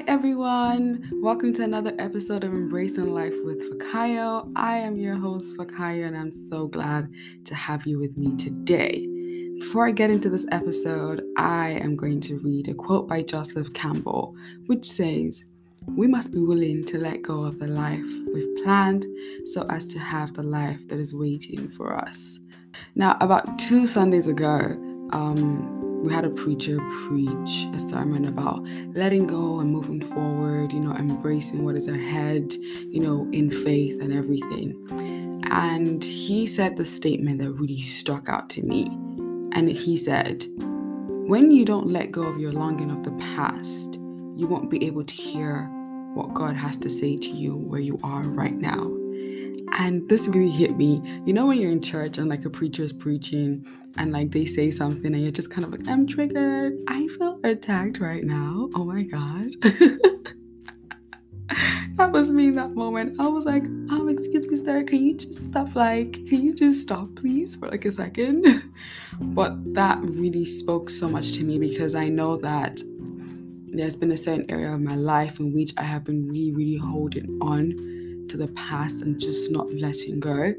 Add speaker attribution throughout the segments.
Speaker 1: Hi, everyone. Welcome to another episode of Embracing Life with Fakayo. I am your host, Fakayo, and I'm so glad to have you with me today. Before I get into this episode, I am going to read a quote by Joseph Campbell, which says, We must be willing to let go of the life we've planned so as to have the life that is waiting for us. Now, about two Sundays ago, um, we had a preacher preach a sermon about letting go and moving forward, you know, embracing what is ahead, you know, in faith and everything. And he said the statement that really stuck out to me. And he said, When you don't let go of your longing of the past, you won't be able to hear what God has to say to you where you are right now. And this really hit me. You know, when you're in church and like a preacher is preaching and like they say something and you're just kind of like, I'm triggered. I feel attacked right now. Oh my God. that was me in that moment. I was like, um, excuse me, sir, can you just stop? Like, can you just stop, please, for like a second? but that really spoke so much to me because I know that there's been a certain area of my life in which I have been really, really holding on to the past and just not letting go.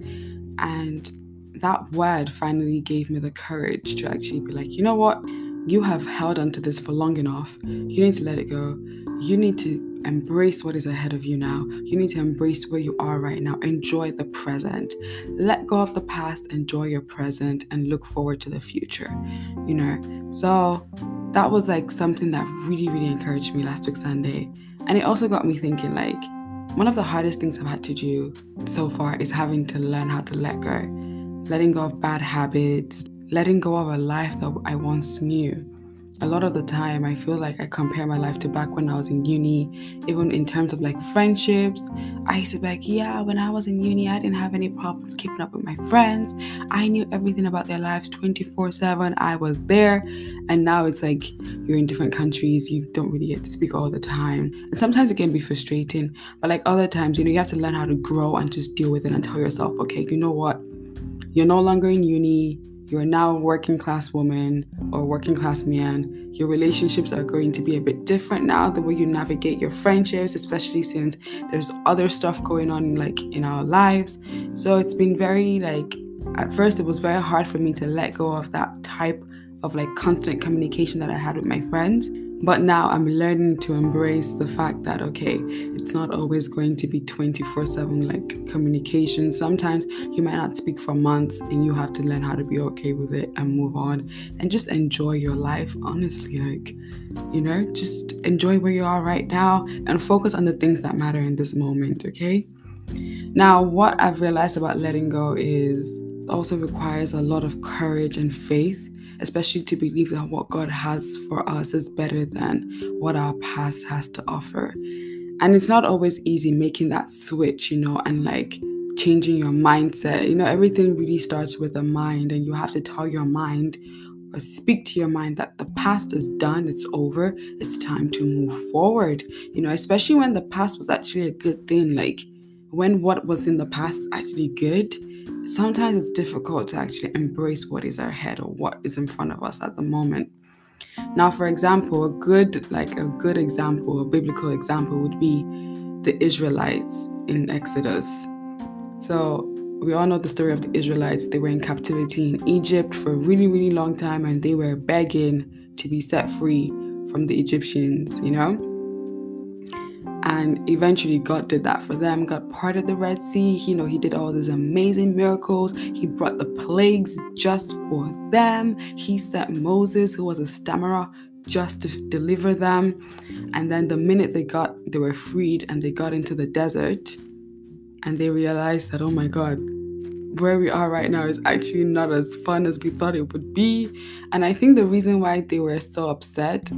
Speaker 1: And that word finally gave me the courage to actually be like, you know what? You have held onto this for long enough. You need to let it go. You need to embrace what is ahead of you now. You need to embrace where you are right now. Enjoy the present. Let go of the past, enjoy your present, and look forward to the future. You know? So that was like something that really, really encouraged me last week, Sunday. And it also got me thinking, like, one of the hardest things I've had to do so far is having to learn how to let go, letting go of bad habits, letting go of a life that I once knew a lot of the time i feel like i compare my life to back when i was in uni even in terms of like friendships. I used to be like yeah when i was in uni i didn't have any problems keeping up with my friends. I knew everything about their lives 24 7 i was there. And now it's like you're in different countries. You don't really get to speak all the time. And sometimes it can be frustrating but like other times you know you have to learn how to grow and just deal with it and tell yourself okay you know what? You're no longer in uni you're now a working class woman or working class man, your relationships are going to be a bit different now. The way you navigate your friendships, especially since there's other stuff going on like in our lives. So it's been very like at first it was very hard for me to let go of that type of like constant communication that I had with my friends. But now I'm learning to embrace the fact that, okay, it's not always going to be 24 7 like communication. Sometimes you might not speak for months and you have to learn how to be okay with it and move on and just enjoy your life. Honestly, like, you know, just enjoy where you are right now and focus on the things that matter in this moment, okay? Now, what I've realized about letting go is also requires a lot of courage and faith especially to believe that what God has for us is better than what our past has to offer. And it's not always easy making that switch, you know, and like changing your mindset. You know, everything really starts with the mind, and you have to tell your mind or speak to your mind that the past is done, it's over, it's time to move forward. You know, especially when the past was actually a good thing, like when what was in the past is actually good sometimes it's difficult to actually embrace what is ahead or what is in front of us at the moment. Now, for example, a good like a good example, a biblical example would be the Israelites in Exodus. So we all know the story of the Israelites. They were in captivity in Egypt for a really, really long time and they were begging to be set free from the Egyptians, you know? And eventually, God did that for them. God parted the Red Sea. You know, He did all these amazing miracles. He brought the plagues just for them. He sent Moses, who was a stammerer, just to deliver them. And then the minute they got, they were freed and they got into the desert, and they realized that, oh my God, where we are right now is actually not as fun as we thought it would be. And I think the reason why they were so upset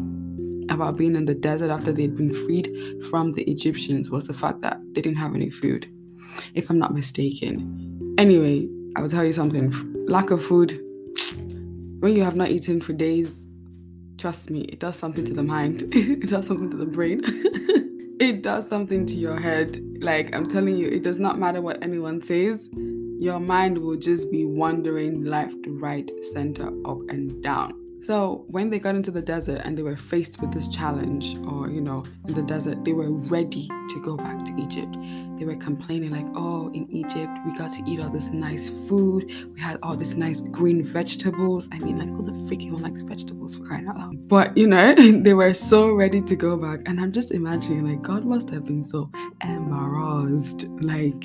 Speaker 1: about being in the desert after they'd been freed from the Egyptians was the fact that they didn't have any food, if I'm not mistaken. Anyway, I will tell you something lack of food, when you have not eaten for days, trust me, it does something to the mind, it does something to the brain. it does something to your head. Like I'm telling you, it does not matter what anyone says. Your mind will just be wandering left, right, center, up, and down. So when they got into the desert and they were faced with this challenge, or you know, in the desert, they were ready to go back to Egypt. They were complaining like, "Oh, in Egypt, we got to eat all this nice food. We had all this nice green vegetables. I mean, like, who the freak even likes vegetables for crying out loud?" But you know, they were so ready to go back, and I'm just imagining like God must have been so embarrassed, like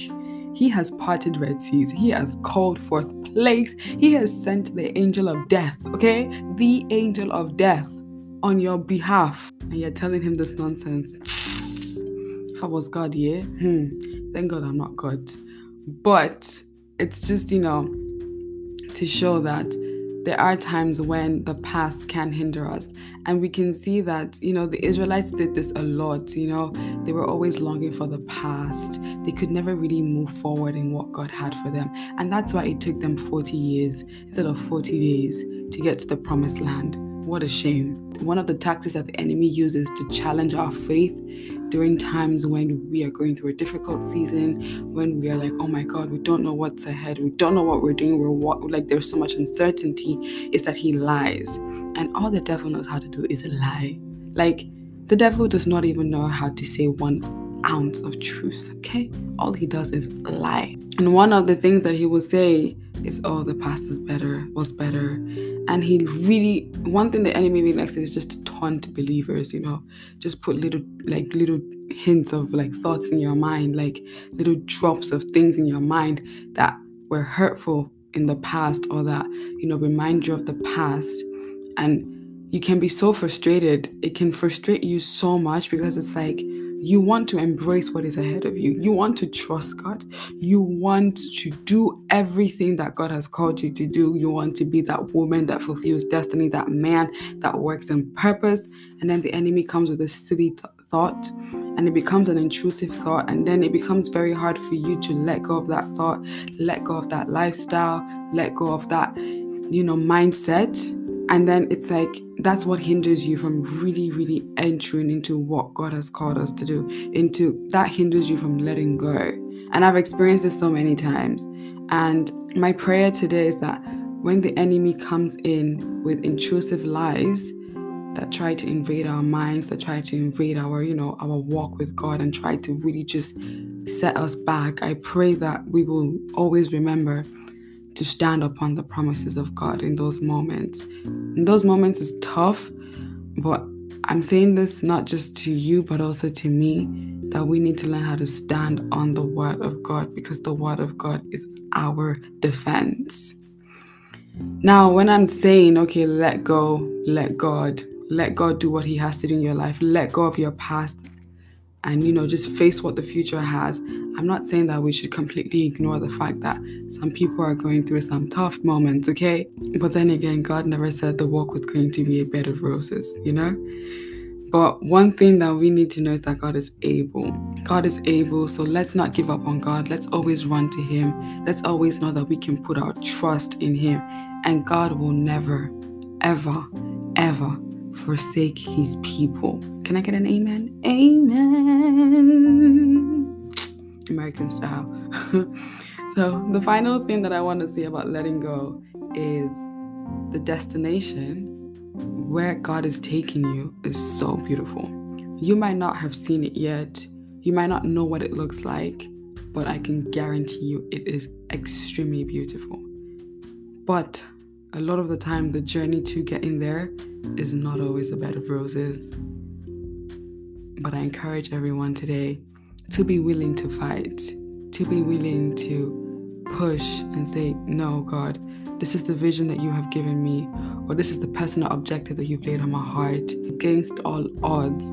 Speaker 1: he has parted Red Seas. He has called forth plagues. He has sent the angel of death, okay? The angel of death on your behalf. And you're telling him this nonsense. If I was God, yeah? Hmm. Thank God I'm not God. But it's just, you know, to show that there are times when the past can hinder us. And we can see that, you know, the Israelites did this a lot. You know, they were always longing for the past. They could never really move forward in what God had for them. And that's why it took them 40 years instead of 40 days to get to the promised land. What a shame. One of the tactics that the enemy uses to challenge our faith during times when we are going through a difficult season, when we are like, oh my God, we don't know what's ahead, we don't know what we're doing, we're what, like there's so much uncertainty, is that he lies. And all the devil knows how to do is a lie. Like the devil does not even know how to say one ounce of truth, okay? All he does is lie. And one of the things that he will say is, oh, the past is better, was better. And he really, one thing the enemy really likes is just to taunt believers, you know, just put little, like, little hints of like thoughts in your mind, like little drops of things in your mind that were hurtful in the past or that, you know, remind you of the past. And you can be so frustrated. It can frustrate you so much because it's like, you want to embrace what is ahead of you. You want to trust God. You want to do everything that God has called you to do. You want to be that woman that fulfills destiny, that man that works in purpose. And then the enemy comes with a silly t- thought and it becomes an intrusive thought. And then it becomes very hard for you to let go of that thought, let go of that lifestyle, let go of that, you know, mindset and then it's like that's what hinders you from really, really entering into what God has called us to do. Into that hinders you from letting go. And I've experienced this so many times. And my prayer today is that when the enemy comes in with intrusive lies that try to invade our minds, that try to invade our, you know, our walk with God and try to really just set us back, I pray that we will always remember to stand upon the promises of God in those moments. In those moments is tough, but I'm saying this not just to you, but also to me, that we need to learn how to stand on the word of God because the word of God is our defense. Now, when I'm saying, okay, let go, let God, let God do what He has to do in your life, let go of your past, and you know just face what the future has i'm not saying that we should completely ignore the fact that some people are going through some tough moments okay but then again god never said the walk was going to be a bed of roses you know but one thing that we need to know is that God is able. God is able, so let's not give up on God. Let's always run to Him. Let's always know that we can put our trust in Him, and God will never, ever, ever forsake his people. Can I get an amen? Amen. American style. so, the final thing that I want to say about letting go is the destination where God is taking you is so beautiful. You might not have seen it yet, you might not know what it looks like, but I can guarantee you it is extremely beautiful. But a lot of the time, the journey to getting there is not always a bed of roses. But I encourage everyone today to be willing to fight, to be willing to push and say, No, God, this is the vision that you have given me, or this is the personal objective that you've laid on my heart. Against all odds,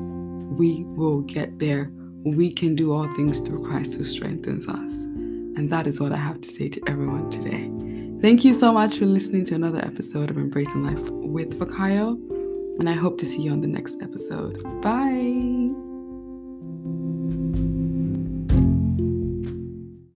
Speaker 1: we will get there. We can do all things through Christ who strengthens us. And that is what I have to say to everyone today. Thank you so much for listening to another episode of Embracing Life with Fakayo, and I hope to see you on the next episode. Bye.